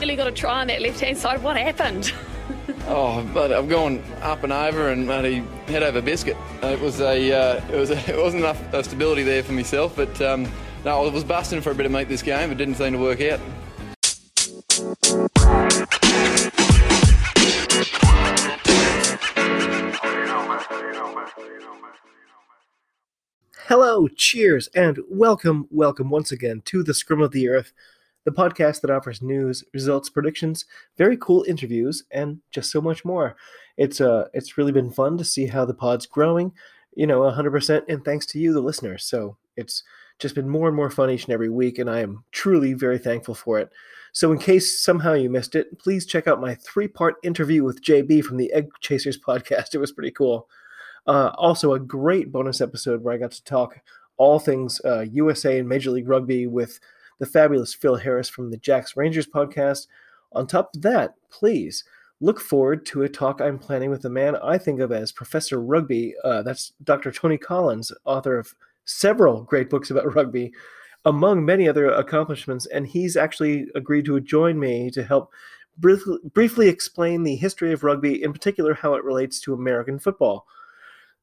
Really got to try on that left hand side. What happened? Oh, but I've gone up and over and bloody head over biscuit. It was a, uh, it was, a, it wasn't enough uh, stability there for myself. But um, no, I was busting for a bit of meat this game. It didn't seem to work out. Hello, cheers, and welcome, welcome once again to the Scrum of the Earth, the podcast that offers news, results, predictions, very cool interviews, and just so much more. It's uh, it's really been fun to see how the pod's growing, you know, 100%, and thanks to you, the listeners. So it's just been more and more fun each and every week, and I am truly very thankful for it. So, in case somehow you missed it, please check out my three part interview with JB from the Egg Chasers podcast. It was pretty cool. Uh, also, a great bonus episode where I got to talk all things uh, USA and Major League Rugby with the fabulous Phil Harris from the Jacks Rangers podcast. On top of that, please look forward to a talk I'm planning with a man I think of as Professor Rugby. Uh, that's Dr. Tony Collins, author of several great books about rugby, among many other accomplishments. And he's actually agreed to join me to help briefly, briefly explain the history of rugby, in particular, how it relates to American football.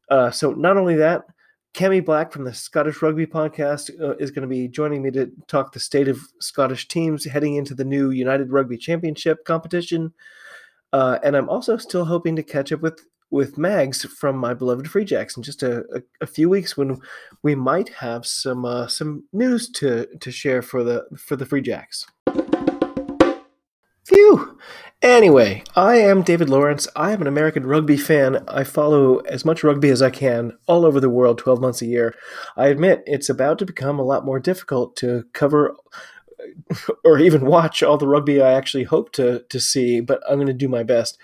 Uh, so not only that, Cami Black from the Scottish Rugby Podcast uh, is going to be joining me to talk the state of Scottish teams heading into the new United Rugby Championship competition. Uh, and I'm also still hoping to catch up with with Mags from my beloved Free Jacks in just a, a, a few weeks when we might have some uh, some news to to share for the for the Free Jacks. Phew. Anyway, I am David Lawrence. I am an American rugby fan. I follow as much rugby as I can all over the world 12 months a year. I admit it's about to become a lot more difficult to cover or even watch all the rugby I actually hope to, to see, but I'm going to do my best.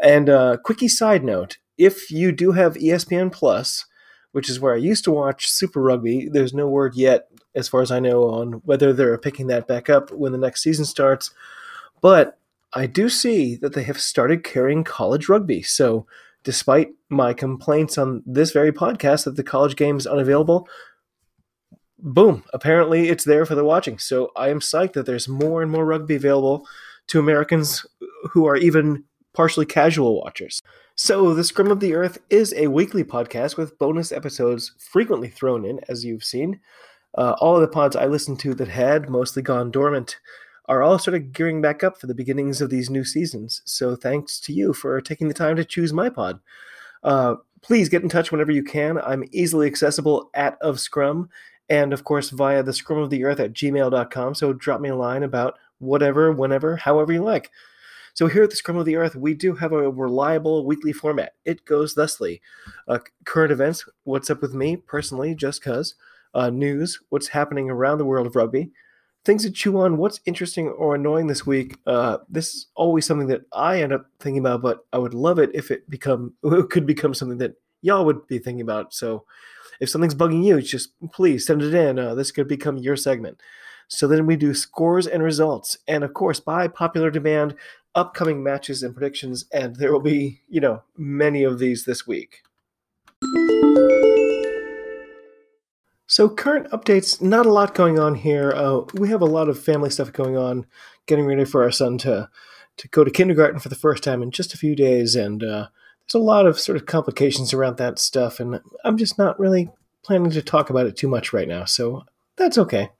And uh, quickie side note if you do have ESPN Plus, which is where I used to watch Super Rugby, there's no word yet, as far as I know, on whether they're picking that back up when the next season starts. But I do see that they have started carrying college rugby. So, despite my complaints on this very podcast that the college game is unavailable, boom, apparently it's there for the watching. So, I am psyched that there's more and more rugby available to Americans who are even partially casual watchers. So, the Scrum of the Earth is a weekly podcast with bonus episodes frequently thrown in, as you've seen. Uh, all of the pods I listened to that had mostly gone dormant are all sort of gearing back up for the beginnings of these new seasons. So thanks to you for taking the time to choose my pod. Uh, please get in touch whenever you can. I'm easily accessible at of Scrum, and of course via the Scrum of the Earth at gmail.com. So drop me a line about whatever, whenever, however you like. So here at the Scrum of the Earth, we do have a reliable weekly format. It goes thusly: uh, current events, what's up with me personally, just cause. Uh, news, what's happening around the world of rugby things to chew on. What's interesting or annoying this week? Uh, this is always something that I end up thinking about, but I would love it if it become it could become something that y'all would be thinking about. So if something's bugging you, just please send it in. Uh, this could become your segment. So then we do scores and results, and of course, by popular demand, upcoming matches and predictions, and there will be you know many of these this week. So, current updates, not a lot going on here. Uh, we have a lot of family stuff going on, getting ready for our son to, to go to kindergarten for the first time in just a few days. And uh, there's a lot of sort of complications around that stuff. And I'm just not really planning to talk about it too much right now. So, that's okay.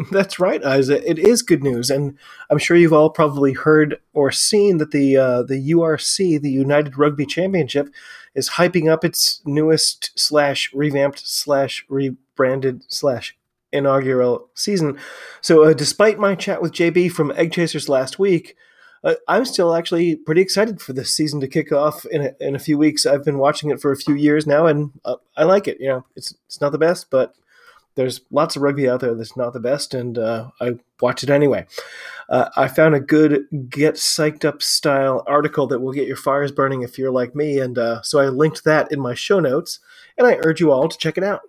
That's right, Isaac. It is good news, and I'm sure you've all probably heard or seen that the uh, the URC, the United Rugby Championship, is hyping up its newest slash revamped slash rebranded slash inaugural season. So, uh, despite my chat with JB from Egg Chasers last week, uh, I'm still actually pretty excited for this season to kick off in a, in a few weeks. I've been watching it for a few years now, and uh, I like it. You know, it's it's not the best, but there's lots of rugby out there that's not the best, and uh, I watch it anyway. Uh, I found a good get psyched up style article that will get your fires burning if you're like me, and uh, so I linked that in my show notes, and I urge you all to check it out.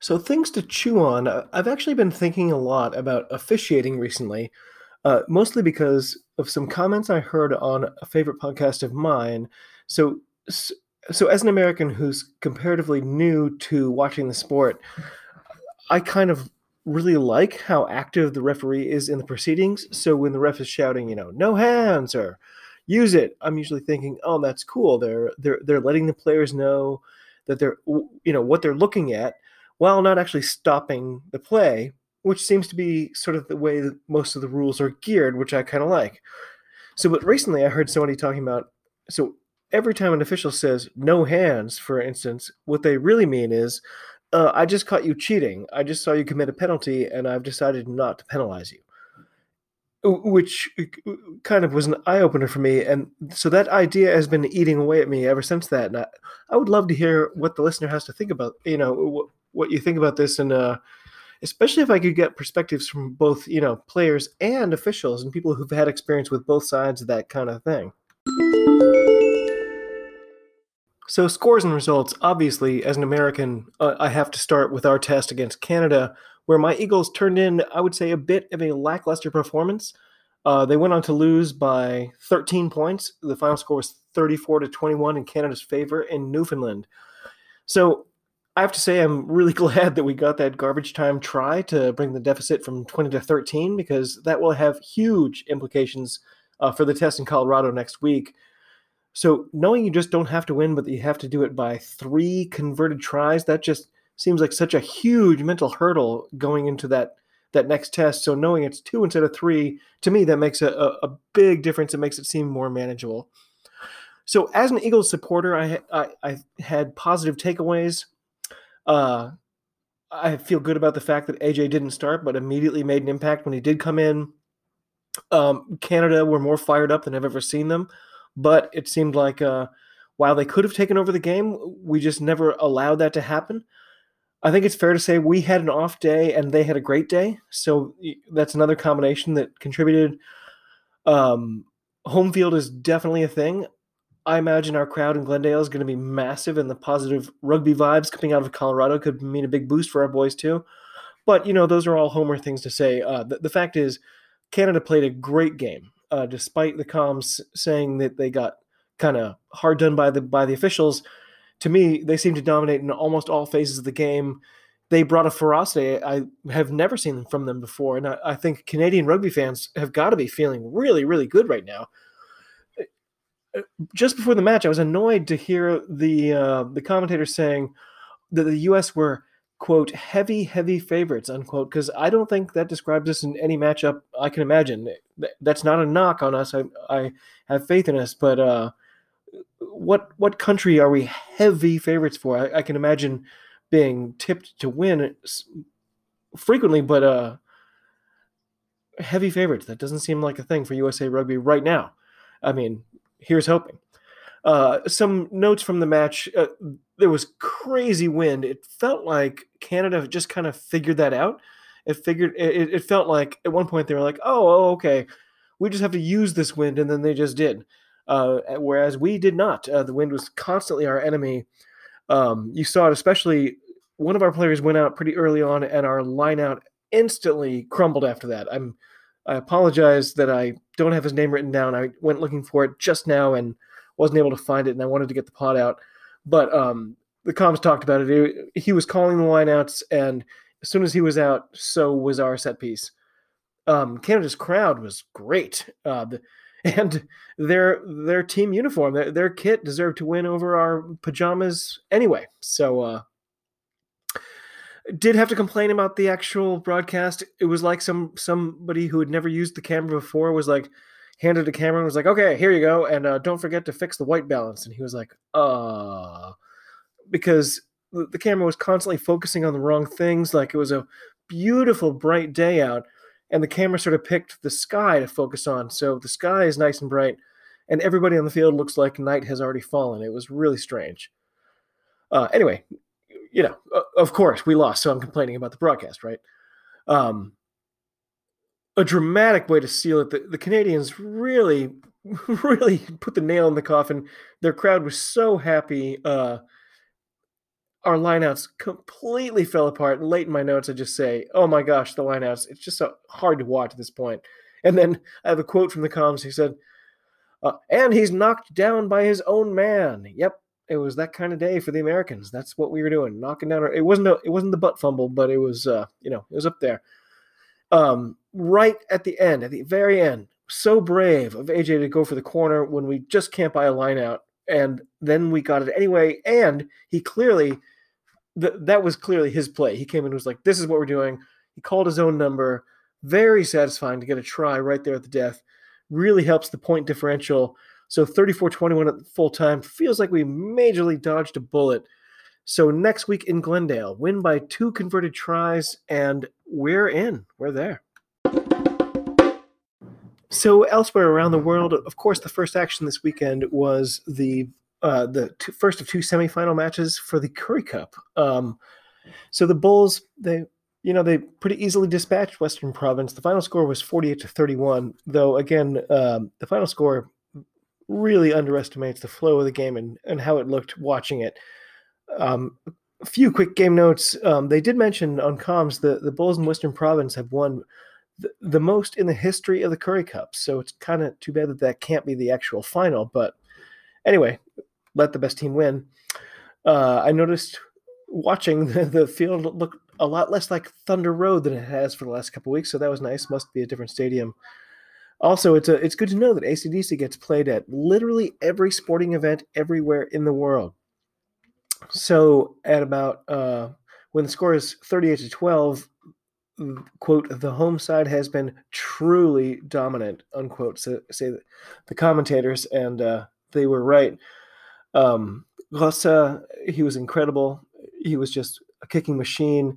So, things to chew on. Uh, I've actually been thinking a lot about officiating recently, uh, mostly because of some comments I heard on a favorite podcast of mine. So, so as an American who's comparatively new to watching the sport, I kind of really like how active the referee is in the proceedings. So when the ref is shouting, you know, no hands or use it, I'm usually thinking, oh, that's cool. They're they're they're letting the players know that they're you know what they're looking at while not actually stopping the play, which seems to be sort of the way that most of the rules are geared, which I kind of like. So, but recently I heard somebody talking about so every time an official says no hands, for instance, what they really mean is uh, I just caught you cheating. I just saw you commit a penalty, and I've decided not to penalize you. Which uh, kind of was an eye opener for me, and so that idea has been eating away at me ever since that. And I, I would love to hear what the listener has to think about. You know, what, what you think about this, and uh, especially if I could get perspectives from both, you know, players and officials and people who've had experience with both sides of that kind of thing. So, scores and results. Obviously, as an American, uh, I have to start with our test against Canada, where my Eagles turned in, I would say, a bit of a lackluster performance. Uh, they went on to lose by 13 points. The final score was 34 to 21 in Canada's favor in Newfoundland. So, I have to say, I'm really glad that we got that garbage time try to bring the deficit from 20 to 13 because that will have huge implications uh, for the test in Colorado next week. So knowing you just don't have to win, but you have to do it by three converted tries, that just seems like such a huge mental hurdle going into that that next test. So knowing it's two instead of three, to me, that makes a, a, a big difference. It makes it seem more manageable. So as an Eagles supporter, I I, I had positive takeaways. Uh, I feel good about the fact that AJ didn't start, but immediately made an impact when he did come in. Um, Canada were more fired up than I've ever seen them but it seemed like uh, while they could have taken over the game, we just never allowed that to happen. I think it's fair to say we had an off day and they had a great day. So that's another combination that contributed. Um, home field is definitely a thing. I imagine our crowd in Glendale is going to be massive, and the positive rugby vibes coming out of Colorado could mean a big boost for our boys too. But you know, those are all homer things to say. Uh, the, the fact is, Canada played a great game uh, despite the comms saying that they got kind of hard done by the by the officials. To me, they seem to dominate in almost all phases of the game. They brought a ferocity I have never seen from them before, and I, I think Canadian rugby fans have got to be feeling really, really good right now. Just before the match, I was annoyed to hear the uh, the commentators saying that the U.S. were quote heavy heavy favorites unquote because i don't think that describes us in any matchup i can imagine. That's not a knock on us i, I have faith in us but uh, what what country are we heavy favorites for? I, I can imagine being tipped to win frequently but uh heavy favorites that doesn't seem like a thing for usa rugby right now. I mean here's hoping. Uh, some notes from the match. Uh, there was crazy wind. It felt like Canada just kind of figured that out. It figured it, it felt like at one point they were like, oh, oh, okay, we just have to use this wind, and then they just did. Uh, whereas we did not. Uh, the wind was constantly our enemy. Um, you saw it, especially one of our players went out pretty early on, and our lineout instantly crumbled after that. I'm I apologize that I don't have his name written down. I went looking for it just now and wasn't able to find it, and I wanted to get the pod out. But um, the comms talked about it. He was calling the lineouts, and as soon as he was out, so was our set piece. Um, Canada's crowd was great, uh, the, and their their team uniform, their, their, kit deserved to win over our pajamas anyway. So, uh, did have to complain about the actual broadcast. It was like some somebody who had never used the camera before was like, handed a camera and was like, "Okay, here you go, and uh, don't forget to fix the white balance." And he was like, "Uh," because the camera was constantly focusing on the wrong things. Like it was a beautiful, bright day out, and the camera sort of picked the sky to focus on. So the sky is nice and bright, and everybody on the field looks like night has already fallen. It was really strange. Uh, anyway, you know, of course we lost, so I'm complaining about the broadcast, right? Um, a dramatic way to seal it. The, the Canadians really, really put the nail in the coffin. Their crowd was so happy. Uh, our lineouts completely fell apart. Late in my notes, I just say, "Oh my gosh, the lineouts! It's just so hard to watch at this point." And then I have a quote from the comms. He said, uh, "And he's knocked down by his own man." Yep, It was that kind of day for the Americans. That's what we were doing, knocking down. Our, it wasn't a, it wasn't the butt fumble, but it was uh, you know it was up there. Um, right at the end, at the very end, so brave of AJ to go for the corner when we just can't buy a line out, and then we got it anyway. And he clearly, th- that was clearly his play. He came in and was like, "This is what we're doing." He called his own number. Very satisfying to get a try right there at the death. Really helps the point differential. So 34 21 at full time feels like we majorly dodged a bullet. So next week in Glendale, win by two converted tries, and we're in. We're there. So elsewhere around the world, of course, the first action this weekend was the uh, the two, first of two semifinal matches for the Currie Cup. Um, so the Bulls, they you know they pretty easily dispatched Western Province. The final score was forty eight to thirty one. Though again, um, the final score really underestimates the flow of the game and, and how it looked watching it. Um, a few quick game notes. Um, they did mention on comms that the Bulls in Western Province have won the, most in the history of the Currie Cup. So it's kind of too bad that that can't be the actual final. But anyway, let the best team win. Uh, I noticed watching the, the field look a lot less like Thunder Road than it has for the last couple weeks. So that was nice. Must be a different stadium. Also, it's a, it's good to know that ACDC gets played at literally every sporting event everywhere in the world. So at about uh, when the score is 38 to 12, quote, the home side has been truly dominant, unquote, so, say the commentators, and uh, they were right. Um, Rossa, he was incredible. He was just a kicking machine.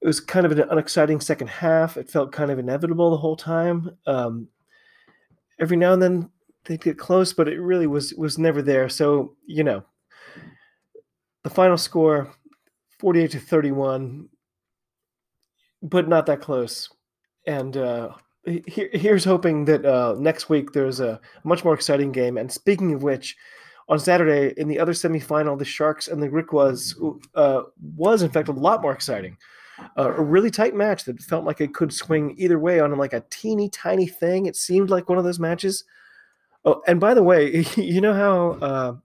It was kind of an unexciting second half. It felt kind of inevitable the whole time. Um, every now and then they'd get close, but it really was was never there. So you know, the final score, forty-eight to thirty-one, but not that close. And uh, here, here's hoping that uh, next week there's a much more exciting game. And speaking of which, on Saturday in the other semifinal, the Sharks and the Griquas uh, was in fact a lot more exciting. Uh, a really tight match that felt like it could swing either way on like a teeny tiny thing. It seemed like one of those matches. Oh, and by the way, you know how uh,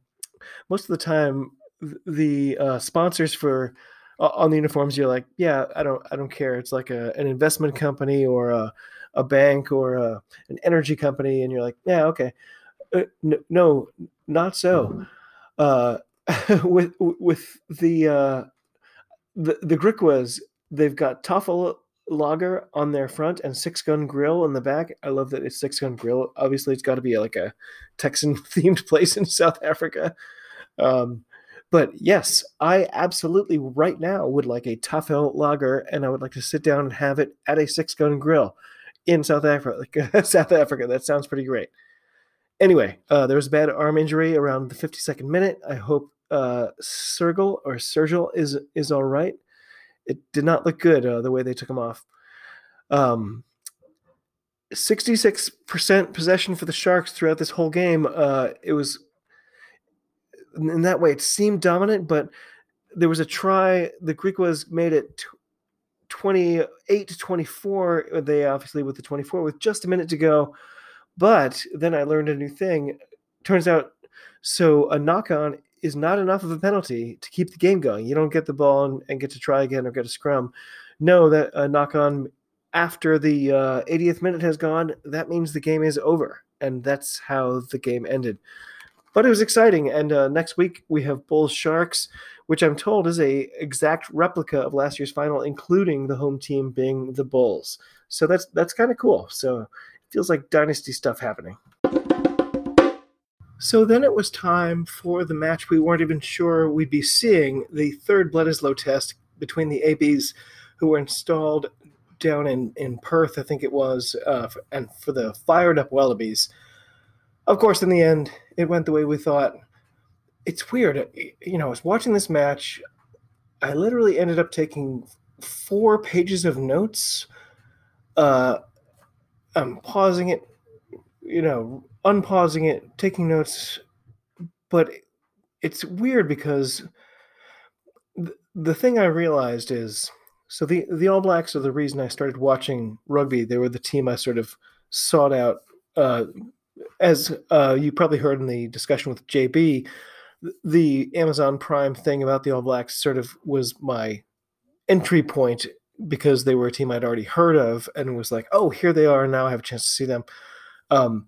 most of the time the uh, sponsors for on the uniforms, you're like, yeah, I don't, I don't care. It's like a, an investment company or a, a bank or a, an energy company, and you're like, yeah, okay. Uh, no, no, not so. Uh, with with the uh, the the Griquas, they've got Tafel lager on their front and six gun grill in the back. I love that it's six gun grill. Obviously, it's got to be like a Texan themed place in South Africa. Um, but yes, I absolutely right now would like a Tafel lager, and I would like to sit down and have it at a six gun grill in South Africa. South Africa, that sounds pretty great. Anyway, uh, there was a bad arm injury around the 52nd minute. I hope uh, or Sergil is is all right. It did not look good uh, the way they took him off. Um, 66% possession for the Sharks throughout this whole game. Uh, it was in that way, it seemed dominant, but there was a try. The Griquas made it 28 to 24. They obviously with the 24 with just a minute to go. But then I learned a new thing. Turns out, so a knock on is not enough of a penalty to keep the game going. You don't get the ball and, and get to try again or get a scrum. No, that a knock on after the uh, 80th minute has gone, that means the game is over. And that's how the game ended. But it was exciting. And uh, next week we have Bulls Sharks, which I'm told is a exact replica of last year's final, including the home team being the Bulls. So that's that's kind of cool. So it feels like dynasty stuff happening. So then it was time for the match we weren't even sure we'd be seeing the third Bledisloe test between the ABs who were installed down in, in Perth, I think it was, uh, and for the fired up Wallabies. Of course, in the end, it went the way we thought. It's weird. You know, I was watching this match. I literally ended up taking four pages of notes. Uh, I'm pausing it, you know, unpausing it, taking notes, but it's weird because the, the thing I realized is so the the All Blacks are the reason I started watching rugby. They were the team I sort of sought out. Uh, as uh, you probably heard in the discussion with JB, the Amazon Prime thing about the All Blacks sort of was my entry point because they were a team I'd already heard of and was like, oh, here they are. Now I have a chance to see them. Um,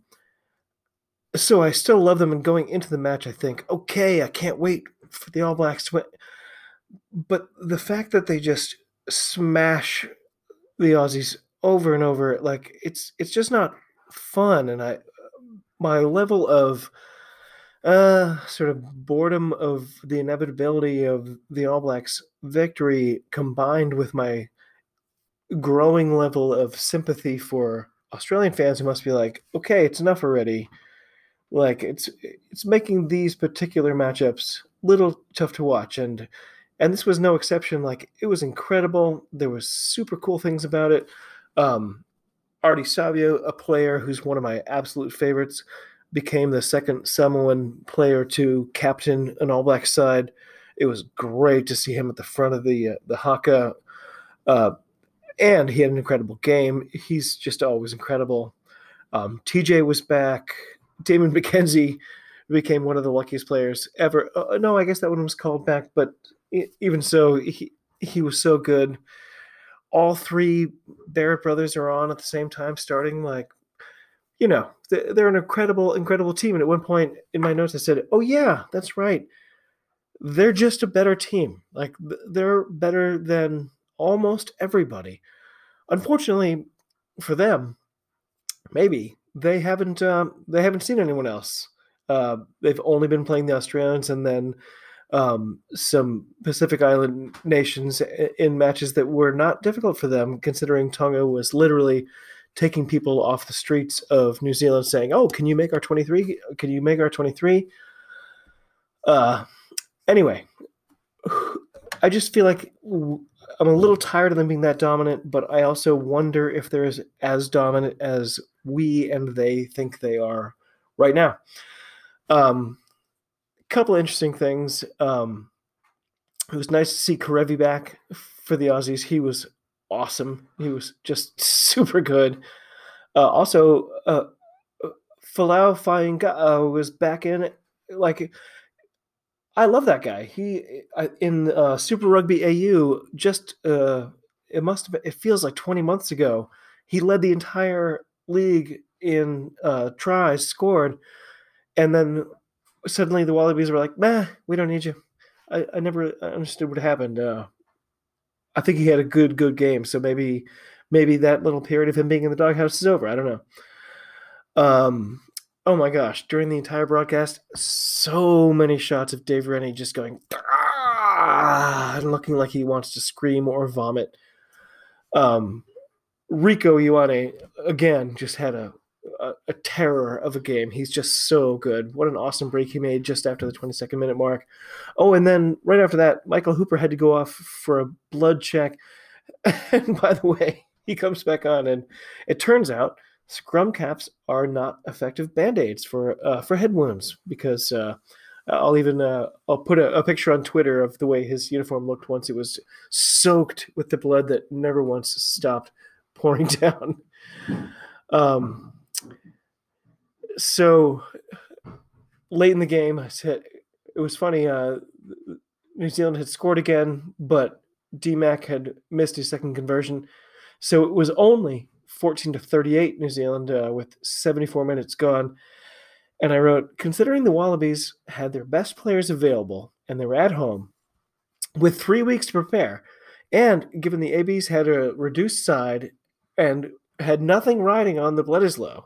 so I still love them. And going into the match, I think, okay, I can't wait for the All Blacks to win. But the fact that they just smash the Aussies over and over, like it's it's just not fun. And I my level of uh, sort of boredom of the inevitability of the All Blacks victory combined with my growing level of sympathy for Australian fans who must be like, okay, it's enough already. Like it's it's making these particular matchups a little tough to watch and and this was no exception. Like it was incredible. There was super cool things about it. Um, Ardie Savea, a player who's one of my absolute favorites, became the second Samoan player to captain an All Black side. It was great to see him at the front of the uh, the haka, uh, and he had an incredible game. He's just always incredible. Um, TJ was back. Damian McKenzie became one of the luckiest players ever. Uh, no, I guess that one was called back, but even so, he he was so good. All three Barrett brothers are on at the same time, starting like you know, they're an incredible, incredible team. And at one point in my notes, I said, "Oh yeah, that's right. They're just a better team. Like they're better than almost everybody." Unfortunately for them, maybe they haven't um, they haven't seen anyone else. Uh, they've only been playing the Australians and then um, some Pacific Island nations in matches that were not difficult for them, considering Tonga was literally taking people off the streets of New Zealand saying, "Oh, can you make our 23? Can you make our 23?" Uh anyway, I just feel like I'm a little tired of them being that dominant, but I also wonder if they're as, as dominant as we and they think they are right now. Um couple interesting things. Um it was nice to see Kerevi back for the Aussies. He was awesome. He was just super good. Uh, also, uh, Folau Fainga'a was back in. Like, I love that guy. He in uh, Super Rugby AU. Just uh, it must have. Been, it feels like 20 months ago. He led the entire league in uh, tries scored, and then suddenly the Wallabies were like, "Nah, we don't need you." I, I never understood what happened. Uh, I think he had a good good game. So maybe maybe that little period of him being in the doghouse is over. I don't know. Um oh my gosh, during the entire broadcast, so many shots of Dave Rennie just going and looking like he wants to scream or vomit. Um Rieko Ioane again just had a a, a, terror of a game. He's just so good. What an awesome break he made just after the 22nd minute mark. Oh, and then right after that, Michael Hooper had to go off for a blood check. And by the way, he comes back on, and it turns out scrum caps are not effective band aids for uh, for head wounds because. Uh, I'll even uh, I'll put a, a, picture on Twitter of the way his uniform looked once it was soaked with the blood that never once stopped pouring down. Um, so late in the game, I said it was funny. Uh, New Zealand had scored again, but DMAC had missed his second conversion, so it was only 14 to 38 New Zealand uh, with 74 minutes gone. And I wrote, considering the Wallabies had their best players available and they were at home with three weeks to prepare, and given the ABs had a reduced side and had nothing riding on the Bledisloe,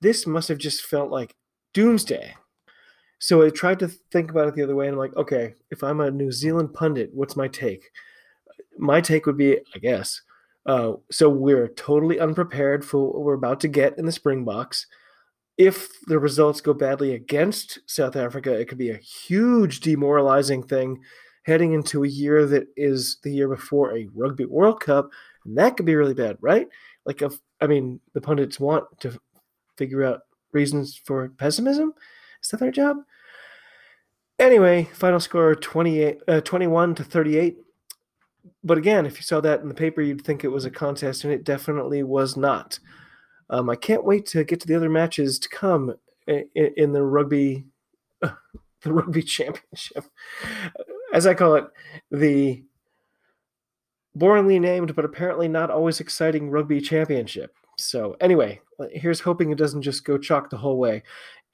this must have just felt like doomsday. So I tried to think about it the other way, and I'm like, okay, if I'm a New Zealand pundit, what's my take? My take would be, I guess, uh, so we're totally unprepared for what we're about to get in the Springboks. If the results go badly against South Africa, it could be a huge demoralizing thing heading into a year that is the year before a Rugby World Cup, and that could be really bad, right? Like, if I mean, the pundits want to figure out reasons for pessimism. Is that their job? Anyway, final score 28, uh, 21 to 38. But again, if you saw that in the paper, you'd think it was a contest, and it definitely was not. Um, I can't wait to get to the other matches to come in, in the rugby, uh, the Rugby Championship. As I call it, the boringly named but apparently not always exciting Rugby Championship. So, anyway, here's hoping it doesn't just go chalk the whole way.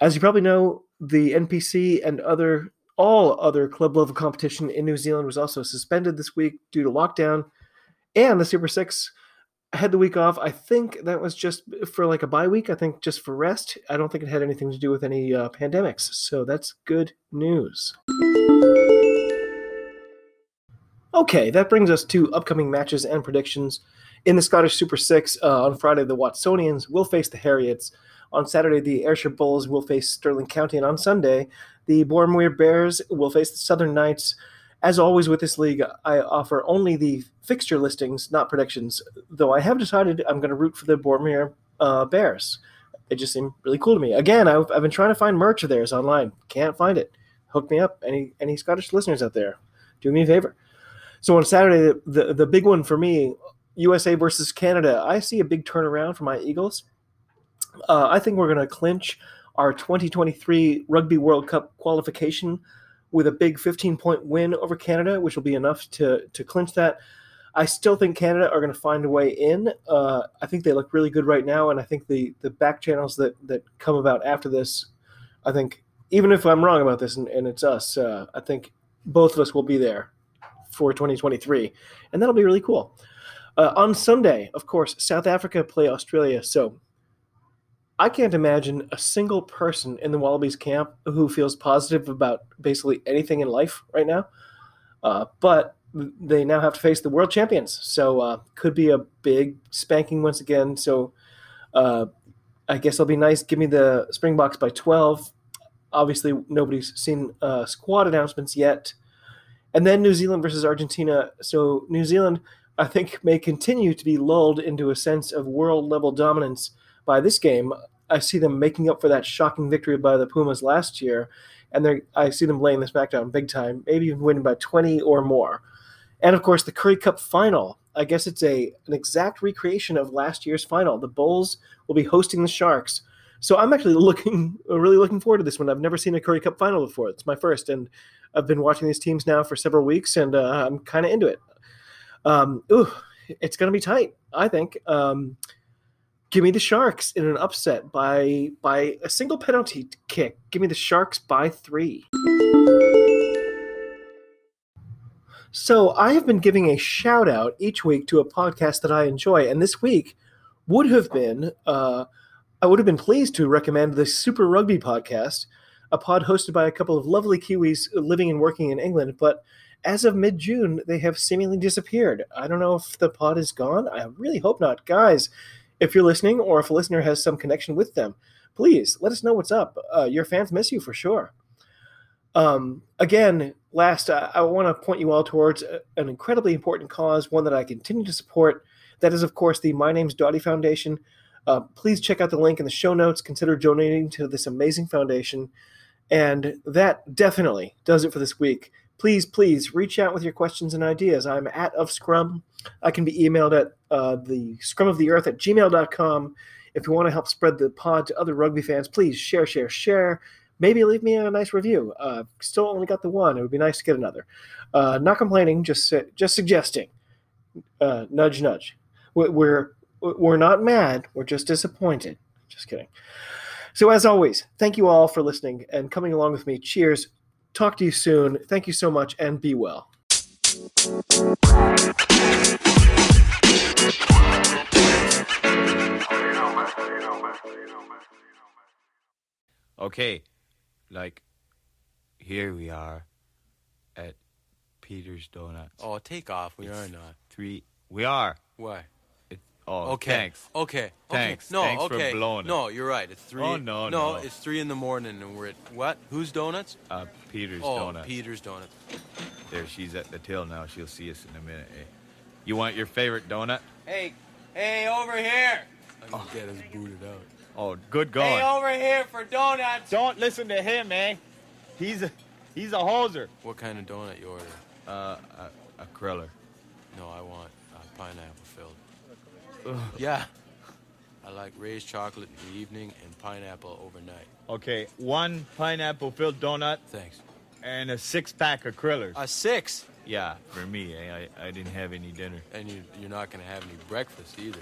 As you probably know, the NPC and other all other club level competition in New Zealand was also suspended this week due to lockdown, and the Super Six had the week off. I think that was just for like a bye week. I think just for rest. I don't think it had anything to do with any uh, pandemics. So that's good news. Okay, that brings us to upcoming matches and predictions. In the Scottish Super Six, uh, on Friday, the Watsonians will face the Heriot's. On Saturday, the Ayrshire Bulls will face Stirling County. And on Sunday, the Boroughmuir Bears will face the Southern Knights. As always with this league, I offer only the fixture listings, not predictions, though I have decided I'm going to root for the Boroughmuir uh, Bears. They just seem really cool to me. Again, I've, I've been trying to find merch of theirs online. Can't find it. Hook me up. Any any Scottish listeners out there, do me a favor. So on Saturday, the, the, the big one for me, USA versus Canada, I see a big turnaround for my Eagles. Uh, I think we're going to clinch our 2023 Rugby World Cup qualification with a big 15 point win over Canada, which will be enough to, to clinch that. I still think Canada are going to find a way in. Uh, I think they look really good right now, and I think the, the back channels that, that come about after this, I think, even if I'm wrong about this and, and it's us, uh, I think both of us will be there for 2023, and that'll be really cool. Uh, on Sunday, of course, South Africa play Australia, so I can't imagine a single person in the Wallabies camp who feels positive about basically anything in life right now. Uh, but they now have to face the world champions, so uh, could be a big spanking once again. So uh, I guess it'll be nice. Give me the Springboks by 12. Obviously, nobody's seen uh, squad announcements yet. And then New Zealand versus Argentina. So New Zealand, I think, may continue to be lulled into a sense of world level dominance by this game, I see them making up for that shocking victory by the Pumas last year, and I see them laying this back down big time, maybe even winning by 20 or more. And of course, the Currie Cup final. I guess it's a an exact recreation of last year's final. The Bulls will be hosting the Sharks. So I'm actually looking, really looking forward to this one. I've never seen a Currie Cup final before. It's my first, and I've been watching these teams now for several weeks, and uh, I'm kind of into it. Um, ooh, it's going to be tight, I think. Um, Give me the Sharks in an upset by by a single penalty kick. Give me the Sharks by three. So I have been giving a shout out each week to a podcast that I enjoy, and this week would have been uh, I would have been pleased to recommend the Super Rugby podcast, a pod hosted by a couple of lovely Kiwis living and working in England, but as of mid June, they have seemingly disappeared. I don't know if the pod is gone. I really hope not. Guys, if you're listening or if a listener has some connection with them, please let us know what's up. Uh, your fans miss you for sure. Um, again, last, uh, I want to point you all towards a, an incredibly important cause, one that I continue to support. That is, of course, the My Name's Doddie Foundation. Uh, please check out the link in the show notes. Consider donating to this amazing foundation. And that definitely does it for this week please, please reach out with your questions and ideas. I'm at of Scrum. I can be emailed at uh, the scrum of the earth at gmail.com. If you want to help spread the pod to other rugby fans, please share, share, share. Maybe leave me a nice review. Uh, still only got the one. It would be nice to get another. Uh, not complaining, just just suggesting. Uh, nudge, nudge. We're we're not mad. We're just disappointed. Just kidding. So as always, thank you all for listening and coming along with me. Cheers Talk to you soon. Thank you so much and be well. Okay, like here we are at Peter's Donuts. Oh, take off. We are not. Three. We are. Why? Oh, okay. Thanks. Okay. Thanks. Okay. No. Thanks okay. for blowing it. No, you're right. It's three. Oh, no, no. no. it's three in the morning, and we're at what? Who's donuts? Uh, Peter's oh, Donuts. Peter's donuts. There, she's at the till now. She'll see us in a minute. Eh? You want your favorite donut? Hey, hey, over here. I can get us booted out. Oh, good going. Hey, over here for donuts. Don't listen to him, eh? He's a he's a hoser. What kind of donut you order? Uh, a, a cruller. No, I want uh, pineapple filled. yeah. I like raised chocolate in the evening and pineapple overnight. Okay, one pineapple filled donut Thanks. and a six pack of crullers. A six. yeah, for me. Eh? I, I didn't have any dinner. And you, you're not going to have any breakfast either.